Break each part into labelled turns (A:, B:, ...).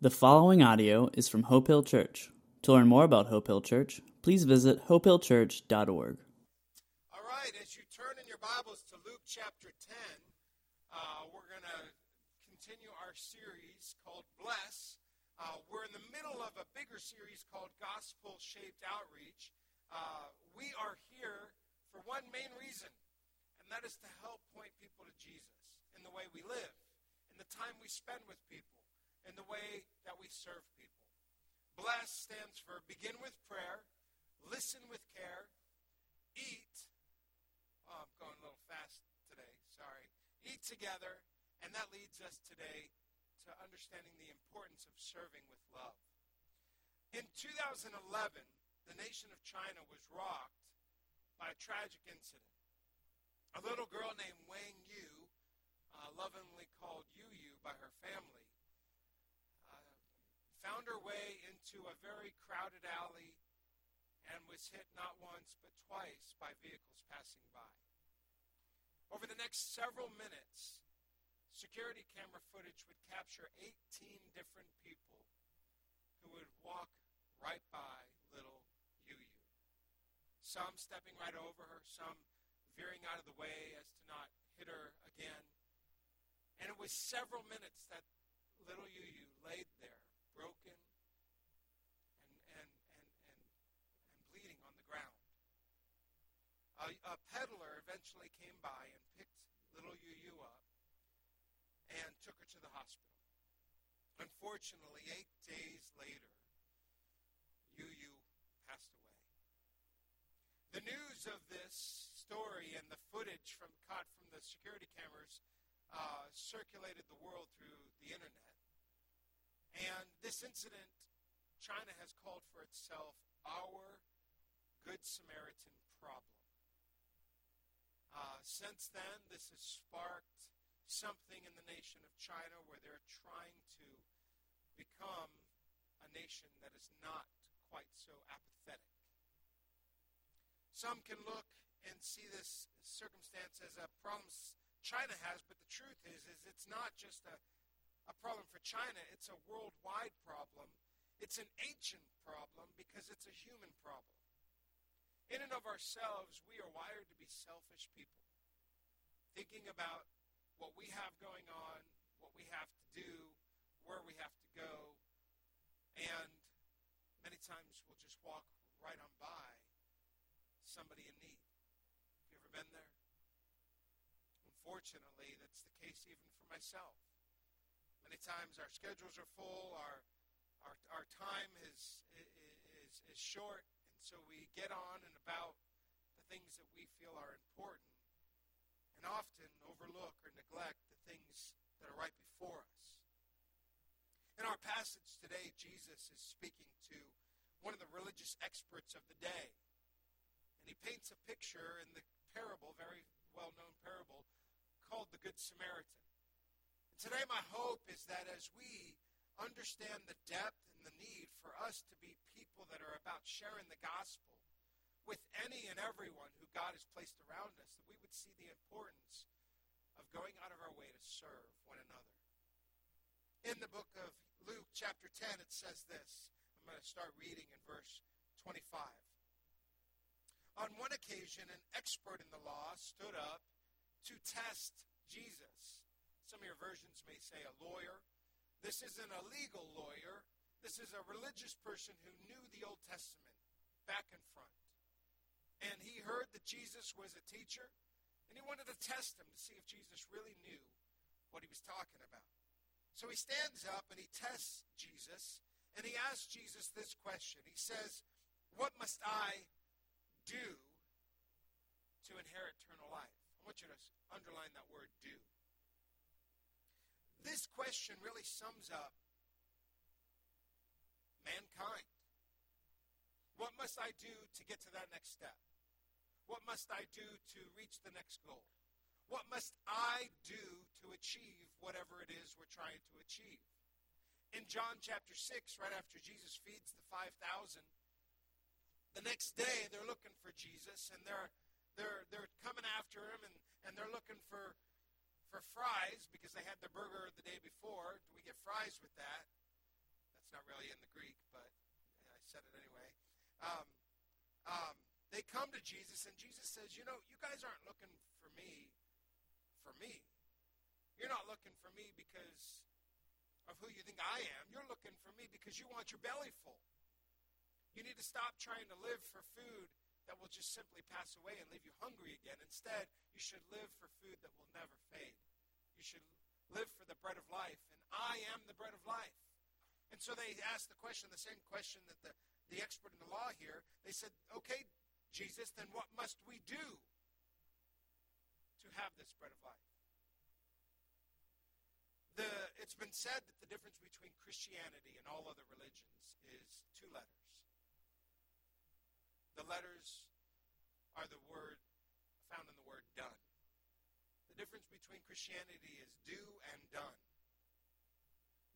A: The following audio is from Hope Hill Church. To learn more about Hope Hill Church, please visit hopehillchurch.org.
B: All right, as you turn in your Bibles to Luke chapter 10, uh, we're going to continue our series called Bless. Uh, we're in the middle of a bigger series called Gospel Shaped Outreach. Uh, we are here for one main reason, and that is to help point people to Jesus in the way we live, in the time we spend with people in the way that we serve people. Bless stands for begin with prayer, listen with care, eat. Oh, I'm going a little fast today, sorry. Eat together, and that leads us today to understanding the importance of serving with love. In 2011, the nation of China was rocked by a tragic incident. A little girl named Wang Yue, uh, lovingly called Yue Yue by her family, found her way into a very crowded alley and was hit not once but twice by vehicles passing by. Over the next several minutes, security camera footage would capture 18 different people who would walk right by little Yue Yue. Some stepping right over her, some veering out of the way as to not hit her again. And it was several minutes that little Yue Yue laid there broken and, and, and, and, and bleeding on the ground. A, a peddler eventually came by and picked little Yue Yue up and took her to the hospital. Unfortunately, eight days later, Yue Yue passed away. The news of this story and the footage from caught from the security cameras uh, circulated the world through the internet. And this incident, China has called for itself our Good Samaritan problem. Uh, since then, this has sparked something in the nation of China where they're trying to become a nation that is not quite so apathetic. Some can look and see this circumstance as a problem China has, but the truth is, is it's not just a a problem for China, it's a worldwide problem. It's an ancient problem because it's a human problem. In and of ourselves, we are wired to be selfish people, thinking about what we have going on, what we have to do, where we have to go, and many times we'll just walk right on by somebody in need. Have you ever been there? Unfortunately, that's the case even for myself. Many times our schedules are full, our, our, our time is, is, is short, so we get on and about the things that we feel are important and often overlook or neglect the things that are right before us. In our passage today, Jesus is speaking to one of the religious experts of the day. And he paints a picture in the parable, very well known parable, called the Good Samaritan. And Today, my hope is that as we understand the depth and the need for us to be people that are about sharing the gospel with any and everyone who God has placed around us, that we would see the importance of going out of our way to serve one another. In the book of Luke, chapter 10, it says this. I'm going to start reading in verse 25. On one occasion, an expert in the law stood up to test Jesus. Some of your versions may say a lawyer. This isn't a legal lawyer. This is a religious person who knew the Old Testament back and front. And he heard that Jesus was a teacher, and he wanted to test him to see if Jesus really knew what he was talking about. So he stands up and he tests Jesus, and he asks Jesus this question. He says, What must I do to inherit eternal life? I want you to underline that word do. This question really sums up mankind. What must I do to get to that next step? What must I do to reach the next goal? What must I do to achieve whatever it is we're trying to achieve? In John chapter 6, right after Jesus feeds the 5,000, the next day they're looking for Jesus and they're, they're, they're coming after him and, and they're looking for for fries because they had the burger the day before. Do we get fries with that? Said it anyway. Um, um, they come to Jesus, and Jesus says, You know, you guys aren't looking for me for me. You're not looking for me because of who you think I am. You're looking for me because you want your belly full. You need to stop trying to live for food that will just simply pass away and leave you hungry again. Instead, you should live for food that will never fade. You should live for the bread of life, and I am the bread of life. And so they asked the question, the same question that the, the expert in the law here. They said, Okay, Jesus, then what must we do to have this bread of life? The, it's been said that the difference between Christianity and all other religions is two letters. The letters are the word found in the word done. The difference between Christianity is do and done.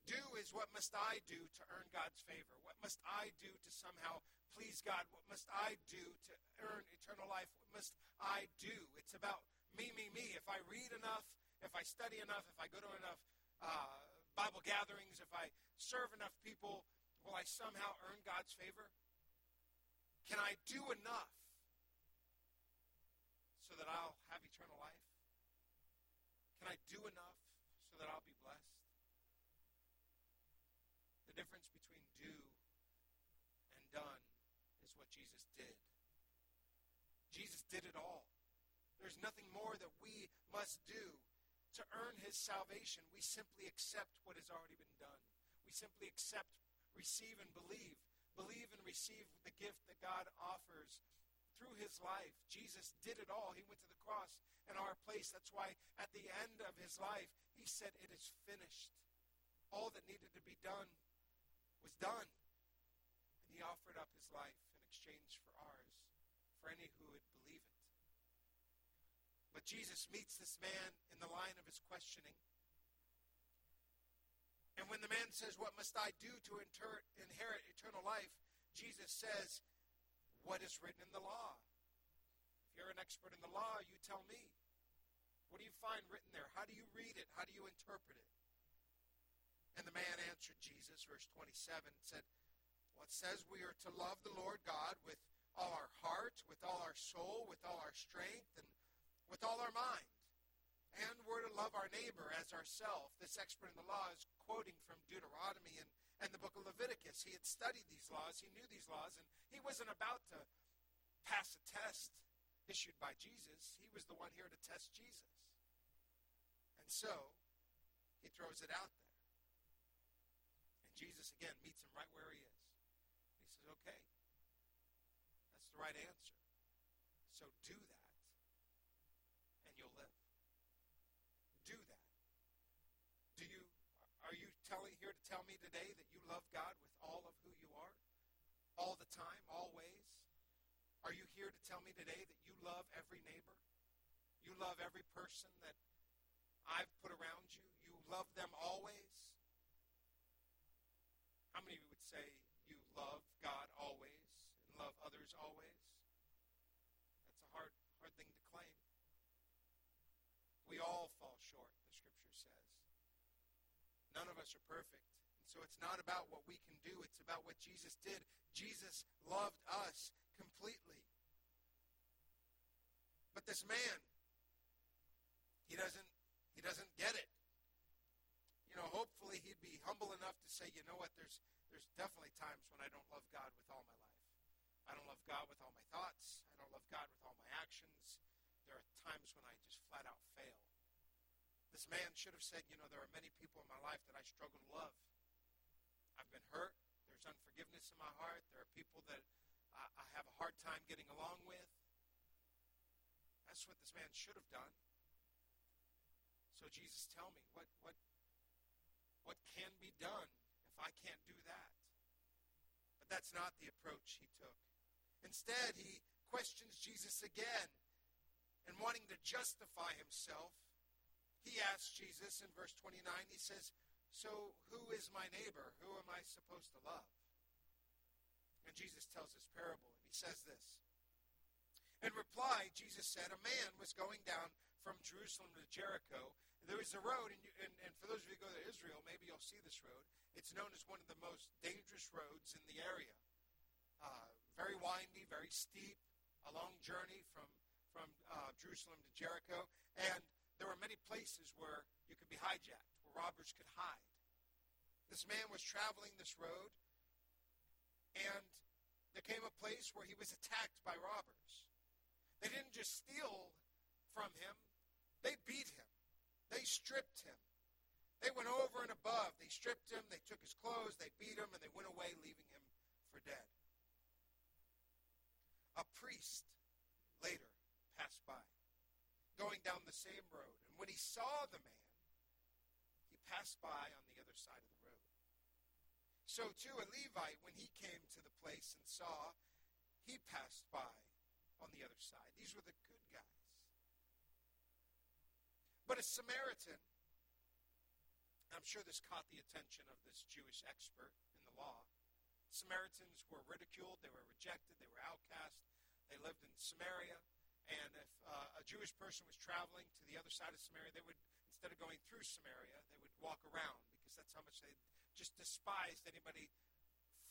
B: Do is what must I do to earn God's favor? What must I do to somehow please God? What must I do to earn eternal life? What must I do? It's about me, me, me. If I read enough, if I study enough, if I go to enough uh, Bible gatherings, if I serve enough people, will I somehow earn God's favor? Can I do enough so that I'll have eternal life? Can I do enough so that I'll be blessed? The difference between do and done is what Jesus did. Jesus did it all. There's nothing more that we must do to earn his salvation. We simply accept what has already been done. We simply accept, receive, and believe believe and receive the gift that God offers through his life. Jesus did it all. He went to the cross in our place. That's why at the end of his life, he said, It is finished. All that needed to be done was done. And he offered up his life in exchange for ours, for any who would believe it. But Jesus meets this man in the line of his questioning. And when the man says, What must I do to inter- inherit eternal life? Jesus says, What is written in the law? If you're an expert in the law, you tell me. What do you find written there? How do you read it? How do you interpret it? And the man answered Jesus, verse 27, said, it says we are to love the Lord God with all our heart, with all our soul, with all our strength, and with all our mind. And we're to love our neighbor as ourselves. This expert in the law is quoting from Deuteronomy and, and the book of Leviticus. He had studied these laws, he knew these laws, and he wasn't about to pass a test issued by Jesus. He was the one here to test Jesus. And so, he throws it out there. And Jesus, again, meets him right where he is. He says, okay, that's the right answer. So do that. And you'll live. Do that. Do you are you telling here to tell me today that you love God with all of who you are? All the time, always? Are you here to tell me today that you love every neighbor? You love every person that I've put around you? You love them always? How many of you would say you love God always and love others always? That's a hard, hard thing to claim. We all fall short. The scripture says. None of us are perfect. And so it's not about what we can do, it's about what Jesus did. Jesus loved us completely. But this man, he doesn't he doesn't get it. You know, hopefully he'd be humble enough to say, you know what, there's there's definitely times when I don't love God with all my life. I don't love God with all my thoughts. I don't love God with all my actions. There are times when I just flat out fail. This man should have said, You know, there are many people in my life that I struggle to love. I've been hurt. There's unforgiveness in my heart. There are people that I, I have a hard time getting along with. That's what this man should have done. So, Jesus, tell me, what, what, what can be done if I can't do that? But that's not the approach he took. Instead, he questions Jesus again and wanting to justify himself he asks Jesus in verse 29, he says, So who is my neighbor? Who am I supposed to love? And Jesus tells this parable, and he says this. In reply, Jesus said, A man was going down from Jerusalem to Jericho. There was a road, and, you, and, and for those of you who go to Israel, maybe you'll see this road. It's known as one of the most dangerous roads in the area. Uh, very windy, very steep, a long journey from, from uh, Jerusalem to Jericho, and there were many places where you could be hijacked, where robbers could hide. This man was traveling this road, and there came a place where he was attacked by robbers. They didn't just steal from him, they beat him, they stripped him. They went over and above. They stripped him, they took his clothes, they beat him, and they went away, leaving him for dead. A priest later passed by, going down the same road. And when he saw the man, he passed by on the other side of the road. So too a Levite, when he came to the place and saw, he passed by on the other side. These were the. But a Samaritan, I'm sure this caught the attention of this Jewish expert in the law. Samaritans were ridiculed, they were rejected, they were outcast. They lived in Samaria, and if uh, a Jewish person was traveling to the other side of Samaria, they would, instead of going through Samaria, they would walk around because that's how much they just despised anybody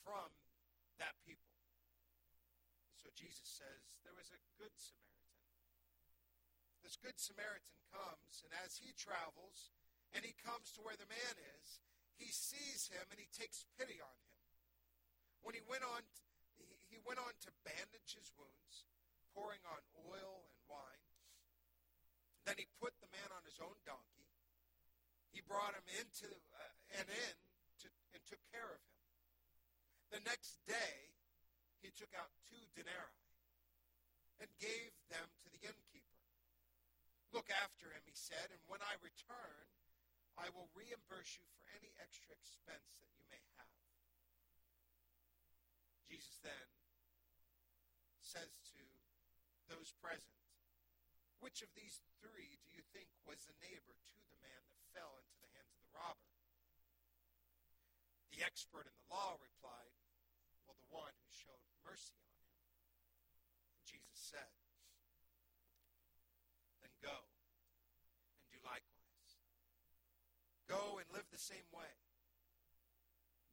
B: from that people. So Jesus says there was a good Samaritan. This good Samaritan comes, and as he travels, and he comes to where the man is, he sees him and he takes pity on him. When he went on, he went on to bandage his wounds, pouring on oil and wine. Then he put the man on his own donkey. He brought him into uh, an inn to, and took care of him. The next day, he took out two denarii and gave them to the innkeeper. Look after him, he said, and when I return, I will reimburse you for any extra expense that you may have. Jesus then says to those present, Which of these three do you think was the neighbor to the man that fell into the hands of the robber? The expert in the law replied, Well, the one who showed mercy on him. And Jesus said, Then go and do likewise. Go and live the same way.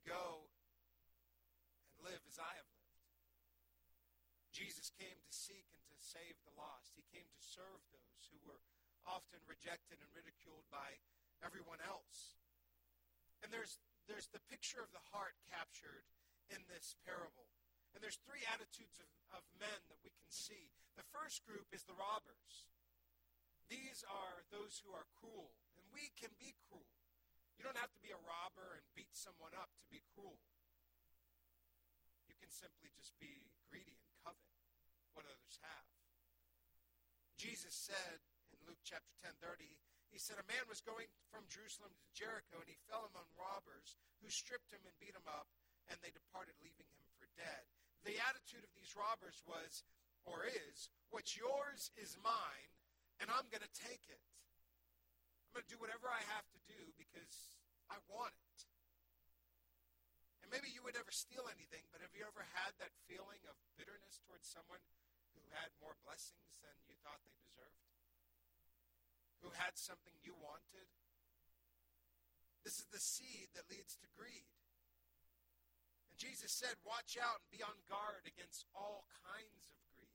B: Go and live as I have lived. Jesus came to seek and to save the lost. He came to serve those who were often rejected and ridiculed by everyone else. And there's there's the picture of the heart captured in this parable. And there's three attitudes of, of men that we can see. The first group is the robbers. These are those who are cruel, and we can be cruel. You don't have to be a robber and beat someone up to be cruel. You can simply just be greedy and covet what others have. Jesus said in Luke chapter 10 30, he said, A man was going from Jerusalem to Jericho, and he fell among robbers who stripped him and beat him up, and they departed, leaving him for dead. The attitude of these robbers was, or is, What's yours is mine, and I'm going to take it. I'm going to do whatever I have to do because I want it. And maybe you would never steal anything, but have you ever had that feeling of bitterness towards someone who had more blessings than you thought they deserved? Who had something you wanted? This is the seed that leads to greed. And Jesus said, Watch out and be on guard against all kinds of greed.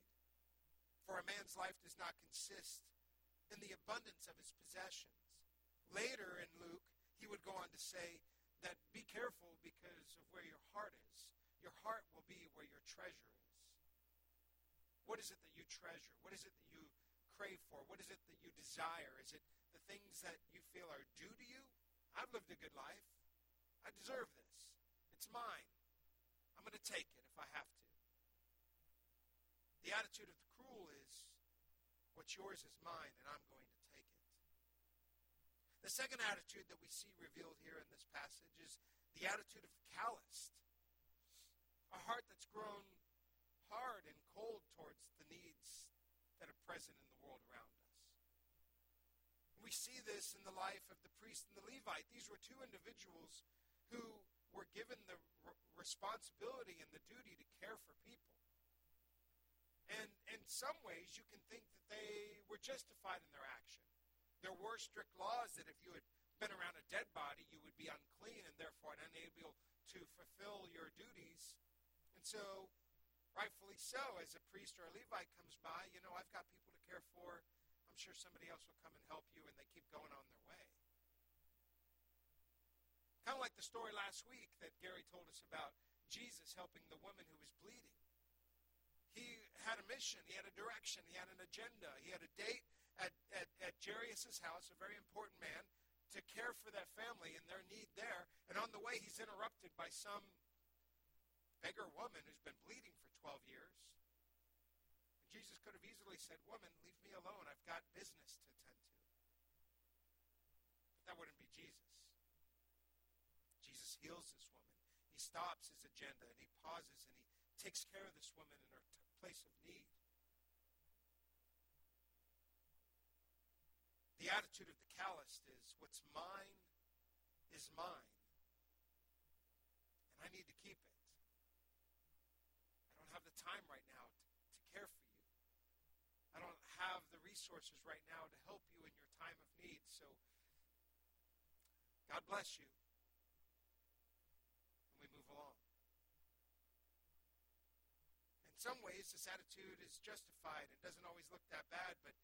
B: For a man's life does not consist in the abundance of his possessions. Later in Luke, he would go on to say that be careful because of where your heart is. Your heart will be where your treasure is. What is it that you treasure? What is it that you crave for? What is it that you desire? Is it the things that you feel are due to you? I've lived a good life. I deserve this. It's mine. I'm going to take it if I have to. The attitude of the cruel is what's yours is mine, and I'm going to. The second attitude that we see revealed here in this passage is the attitude of calloused. A heart that's grown hard and cold towards the needs that are present in the world around us. We see this in the life of the priest and the Levite. These were two individuals who were given the responsibility and the duty to care for people. And in some ways, you can think that they were justified in their action. There were strict laws that if you had been around a dead body, you would be unclean and therefore unable to fulfill your duties. And so rightfully so, as a priest or a Levite comes by, you know, I've got people to care for. I'm sure somebody else will come and help you, and they keep going on their way. Kind of like the story last week that Gary told us about Jesus helping the woman who was bleeding. He had a mission, he had a direction, he had an agenda, he had a date at, at, at Jairus' house, a very important man, to care for that family and their need there. And on the way, he's interrupted by some beggar woman who's been bleeding for 12 years. And Jesus could have easily said, Woman, leave me alone. I've got business to attend to. But that wouldn't be Jesus. Jesus heals this woman. He stops his agenda and he pauses and he takes care of this woman in her t- place of need. The attitude of the calloused is what's mine is mine. And I need to keep it. I don't have the time right now to, to care for you. I don't have the resources right now to help you in your time of need. So God bless you. And we move along. In some ways, this attitude is justified. It doesn't always look that bad, but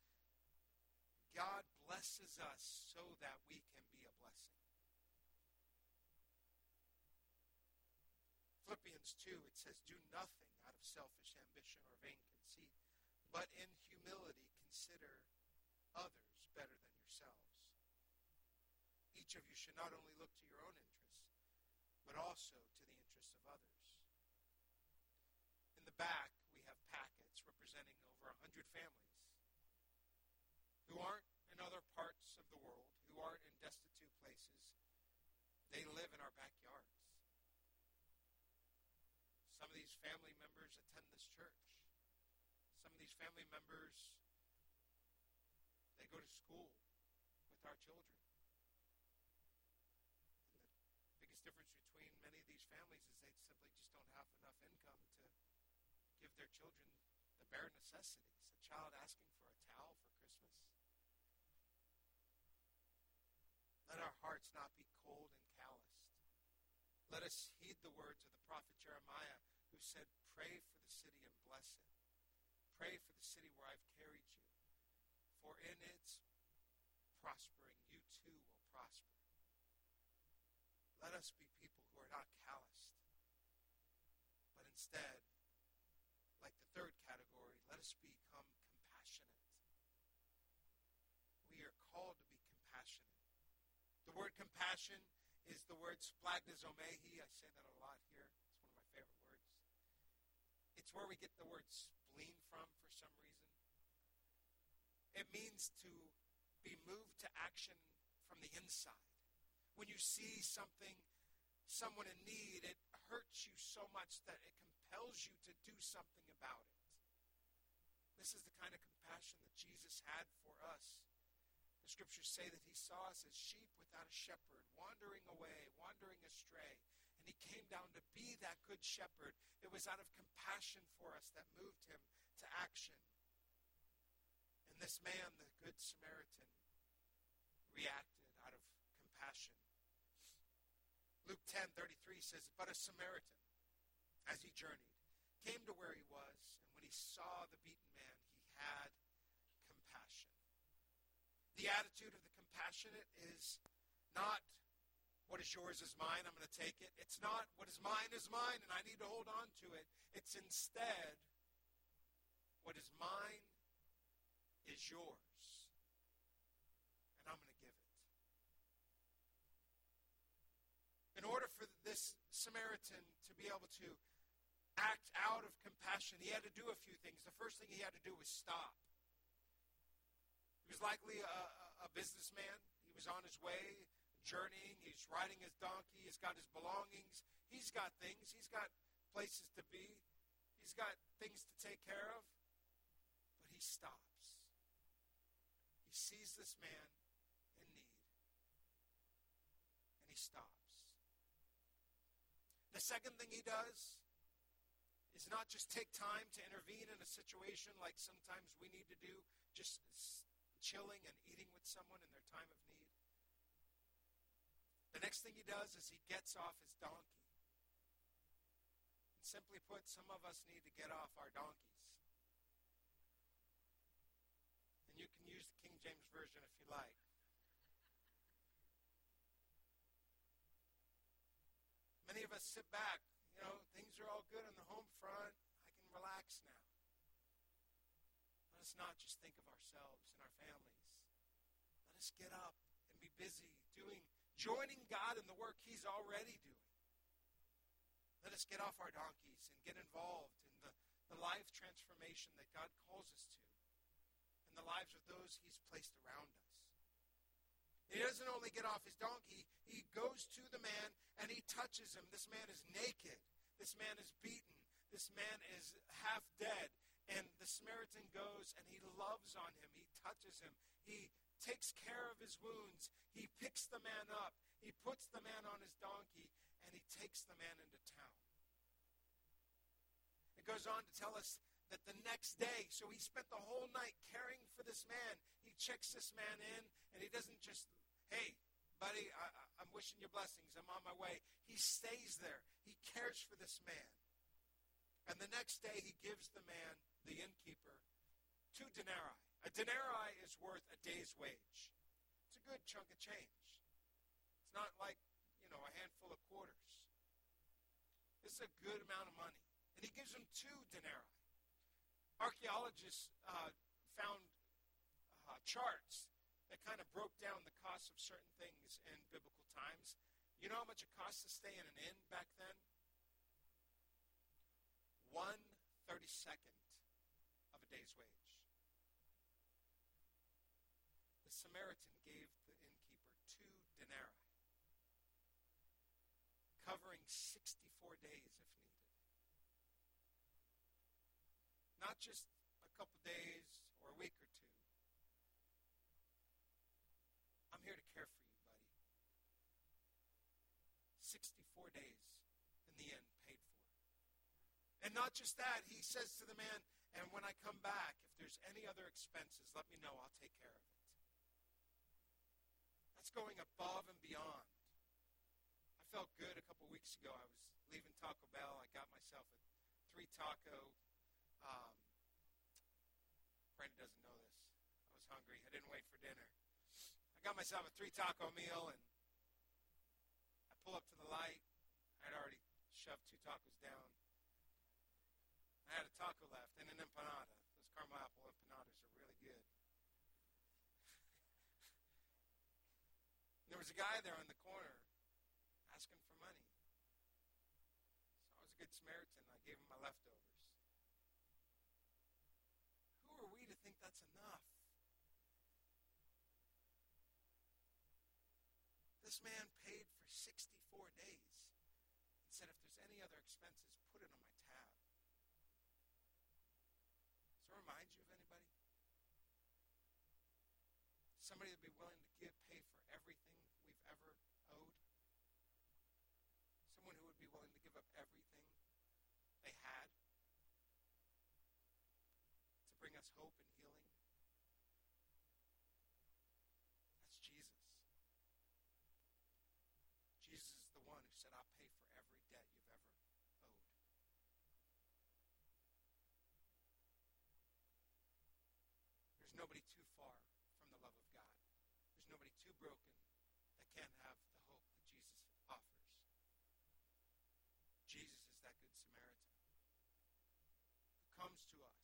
B: God blesses us so that we can be a blessing. Philippians 2, it says, Do nothing out of selfish ambition or vain conceit, but in humility consider others better than yourselves. Each of you should not only look to your own interests, but also to the interests of others. In the back, we have packets representing over 100 families who aren't in other parts of the world, who aren't in destitute places. They live in our backyards. Some of these family members attend this church. Some of these family members, they go to school with our children. And the biggest difference between many of these families is they simply just don't have enough income to give their children the bare necessities. A child asking for a towel for Christmas Let our hearts not be cold and calloused. Let us heed the words of the prophet Jeremiah, who said, Pray for the city and bless it. Pray for the city where I've carried you. For in its prospering, you too will prosper. Let us be people who are not calloused, but instead, like the third category, let us become compassionate. We are called to be compassionate. The word compassion is the word splanchnizomai. I say that a lot here. It's one of my favorite words. It's where we get the word spleen from for some reason. It means to be moved to action from the inside. When you see something, someone in need, it hurts you so much that it compels you to do something about it. This is the kind of compassion that Jesus had for us scriptures say that he saw us as sheep without a shepherd, wandering away, wandering astray. And he came down to be that good shepherd. It was out of compassion for us that moved him to action. And this man, the Good Samaritan, reacted out of compassion. Luke 10 33 says, But a Samaritan, as he journeyed, came to where he was, and when he saw the beaten man, he had the attitude of the compassionate is not what is yours is mine, I'm going to take it. It's not what is mine is mine and I need to hold on to it. It's instead what is mine is yours. And I'm going to give it. In order for this Samaritan to be able to act out of compassion, he had to do a few things. The first thing he had to do was stop. He was likely a, a businessman. He was on his way, journeying. He's riding his donkey. He's got his belongings. He's got things. He's got places to be. He's got things to take care of. But he stops. He sees this man in need. And he stops. The second thing he does is not just take time to intervene in a situation like sometimes we need to do, just chilling and eating with someone in their time of need. The next thing he does is he gets off his donkey. And Simply put, some of us need to get off our donkeys. And you can use the King James Version if you like. Many of us sit back. You know, things are all good on the home front. I can relax now. Let us not just think of ourselves and our families. Let us get up and be busy doing, joining God in the work He's already doing. Let us get off our donkeys and get involved in the, the life transformation that God calls us to and the lives of those He's placed around us. He doesn't only get off his donkey, he goes to the man and he touches him. This man is naked. This man is beaten. This man is half dead. And the Samaritan goes and he loves on him. He touches him. He takes care of his wounds. He picks the man up. He puts the man on his donkey and he takes the man into town. It goes on to tell us that the next day, so he spent the whole night caring for this man. He checks this man in and he doesn't just hey, buddy, I, am wishing you blessings. I'm on my way. He stays there. He cares for this man. And the next day, he gives the man, the innkeeper, two denarii. A denarii is worth a day's wage. It's a good chunk of change. It's not like, you know, a handful of quarters. This is a good amount of money. And he gives him two denarii. Archaeologists uh, found uh, charts that kind of broke down the cost of certain things in biblical times. You know how much it cost to stay in an inn back then? One thirty second of a day's wage. The Samaritan gave the innkeeper two denarii, covering 64 days if needed. Not just a couple days or a week or two. I'm here to care for you, buddy. 64 days in the end paid for. And not just that, he says to the man, and when I come back, if there's any other expenses, let me know. I'll take care of it. That's going above and beyond. I felt good a couple weeks ago. I was leaving Taco Bell. I got myself a three taco. Um, Brandon doesn't know this. I was hungry. I didn't wait for dinner. I got myself a three taco meal, and I pull up to the light. I'd already shoved two tacos down. I had a taco left and an empanada. Those caramel apple empanadas are really good. there was a guy there in the corner asking for money. So I was a good Samaritan. I gave him my leftovers. Who are we to think that's enough? This man paid for 64 days and said, if there's any other expenses, put it on my tab. Does that remind you of anybody? Somebody that'd be willing to give, pay for everything we've ever owed? Someone who would be willing to give up everything they had to bring us hope and healing? That's Jesus. Jesus is the one who said, I'll pay for every debt you've ever owed. There's nobody too far from the love of God. There's nobody too broken that can't have the hope that Jesus offers. Jesus is that good Samaritan who comes to us.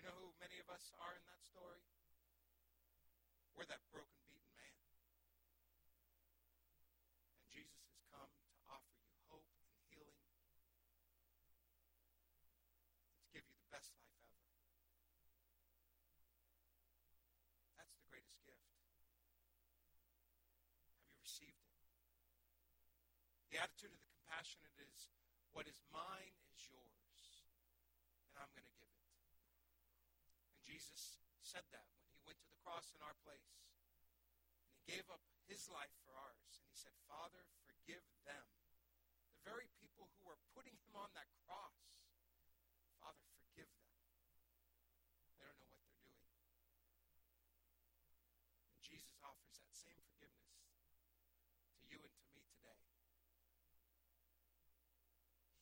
B: You know who many of us are in that story? We're that broken, beaten man. And Jesus has come to offer you hope and healing, to give you the best life ever. That's the greatest gift. Have you received it. The attitude of the compassionate is what is mine is yours, and I'm going to give it. And Jesus said that when he went to the cross in our place. And he gave up his life for ours. And he said, Father, forgive them. The very people who were putting him on that cross. Father, forgive them. They don't know what they're doing. And Jesus offers that same forgiveness to you and to me today.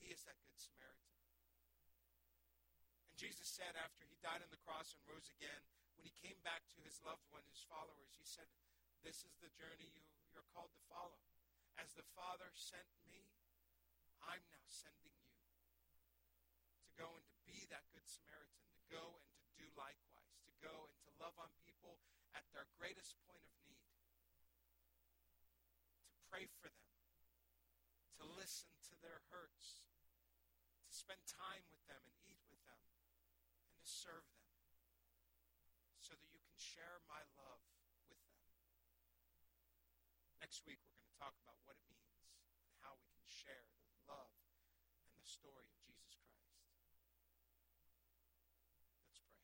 B: He is that good Samaritan. Jesus said after he died on the cross and rose again, when he came back to his loved one, his followers, he said, This is the journey you, you're called to follow. As the Father sent me, I'm now sending you to go and to be that good Samaritan, to go and to do likewise, to go and to love on people at their greatest point of need, to pray for them, to listen to their hurts, to spend time with them and eat to serve them so that you can share my love with them. Next week, we're going to talk about what it means and how we can share the love and the story of Jesus Christ. Let's pray.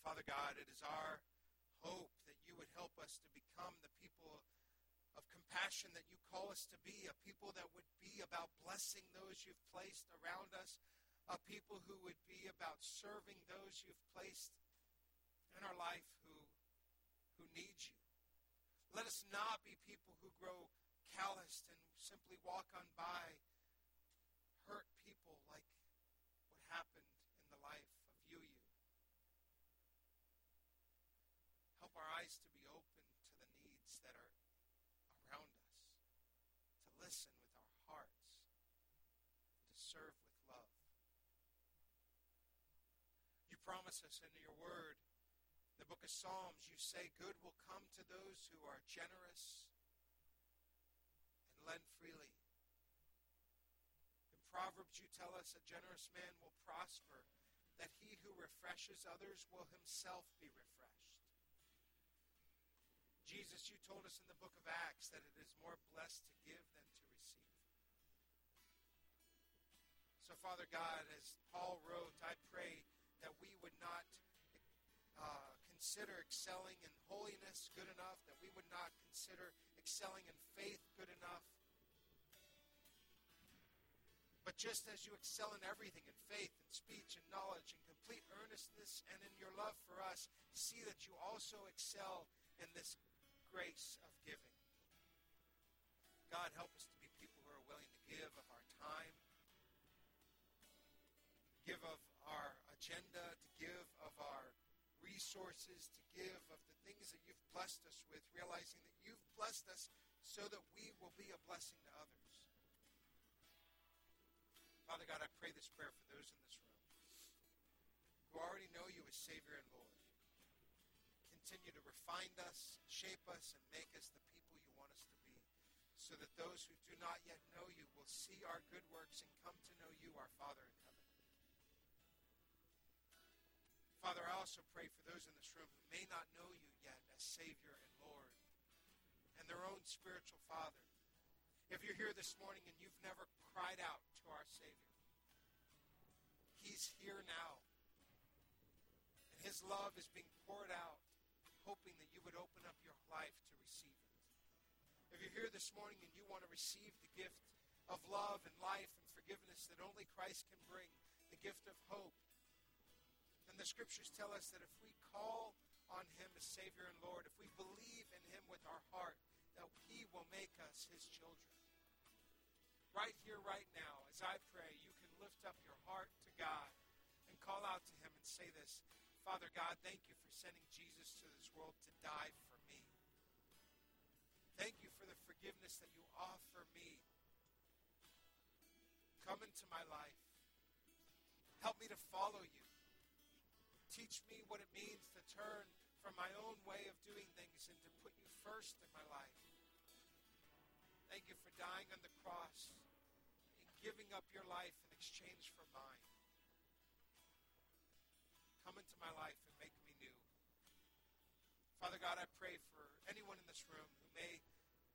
B: Father God, it is our hope that you would help us to become the people of compassion that you call us to be, a people that would be about blessing those you've placed around us, a people who would be about serving those you've placed in our life who, who need you. Let us not be people who grow calloused and simply walk on by, hurt people like what happened in the life of Yue Yue. Help our eyes to be open to the needs that are around us, to listen with our hearts, and to serve with love. You promise us in your word, the book of Psalms, you say good will come to those who are generous and lend freely. In Proverbs, you tell us a generous man will prosper, that he who refreshes others will himself be refreshed. Jesus, you told us in the book of Acts that it is more blessed to give than to receive. So, Father God, as Paul wrote, I pray that we would not uh, consider excelling in holiness good enough, that we would not consider excelling in faith good enough. But just as you excel in everything, in faith, in speech, in knowledge, in complete earnestness, and in your love for us, see that you also excel in this grace of giving. God, help us to be people who are willing to give of our time, give of our agenda, to give of our resources, to give of the things that you've blessed us with, realizing that you've blessed us so that we will be a blessing to others. Father God, I pray this prayer for those in this room who already know you as Savior and Lord. Continue to refine us, shape us, and make us the people you want us to be, so that those who do not yet know you will see our good works and come to know you, our Father in heaven. Father, I also pray for those in this room who may not know you yet as Savior and Lord and their own spiritual Father. If you're here this morning and you've never cried out to our Savior, He's here now. And His love is being poured out, hoping that you would open up your life to receive it. If you're here this morning and you want to receive the gift of love and life and forgiveness that only Christ can bring, the gift of hope, the scriptures tell us that if we call on him as Savior and Lord, if we believe in him with our heart, that he will make us his children. Right here, right now, as I pray, you can lift up your heart to God and call out to him and say this, Father God, thank you for sending Jesus to this world to die for me. Thank you for the forgiveness that you offer me. Come into my life. Help me to follow you. Teach me what it means to turn from my own way of doing things and to put you first in my life. Thank you for dying on the cross and giving up your life in exchange for mine. Come into my life and make me new. Father God, I pray for anyone in this room who may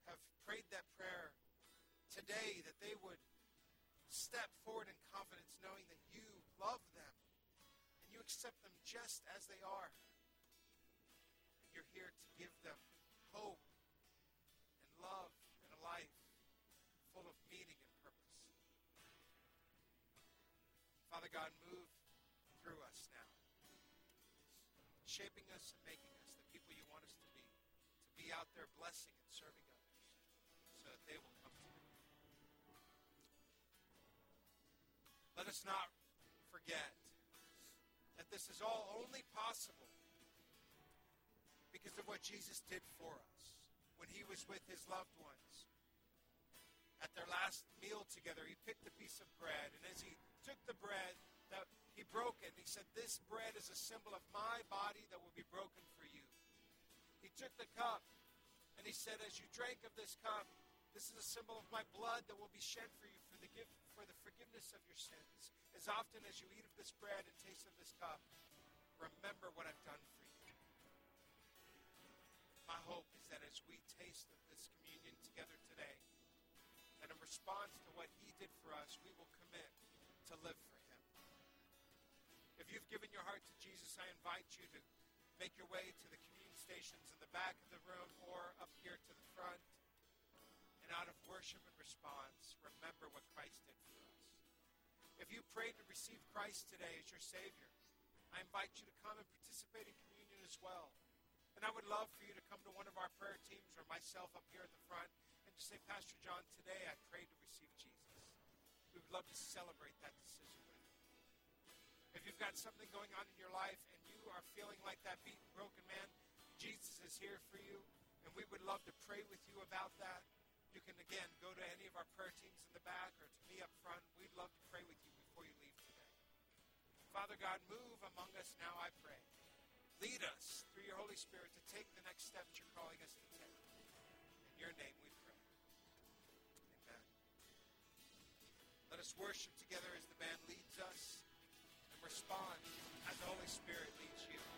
B: have prayed that prayer today that they would step forward in confidence knowing that you love them you accept them just as they are. You're here to give them hope and love and a life full of meaning and purpose. Father God, move through us now. shaping us and making us the people you want us to be, to be out there blessing and serving others so that they will come to you. Let us not forget this is all only possible because of what Jesus did for us when he was with his loved ones. At their last meal together, he picked a piece of bread, and as he took the bread, that he broke it. He said, This bread is a symbol of my body that will be broken for you. He took the cup, and he said, As you drank of this cup, this is a symbol of my blood that will be shed for you forgiveness of your sins. As often as you eat of this bread and taste of this cup, remember what I've done for you. My hope is that as we taste of this communion together today, that in response to what he did for us, we will commit to live for him. If you've given your heart to Jesus, I invite you to make your way to the communion stations in the back of the room or up here to the front. And out of worship and response, remember what Christ did for us. If you prayed to receive Christ today as your Savior, I invite you to come and participate in communion as well. And I would love for you to come to one of our prayer teams or myself up here at the front and just say, Pastor John, today I prayed to receive Jesus. We would love to celebrate that decision with you. If you've got something going on in your life and you are feeling like that beaten, broken man, Jesus is here for you, and we would love to pray with you about that. You can, again, go to any of our prayer teams in the back or to me up front. We'd love to pray with you before you leave today. Father God, move among us now, I pray. Lead us through your Holy Spirit to take the next steps you're calling us to take. In your name we pray. Amen. Let us worship together as the band leads us and respond as the Holy Spirit leads you.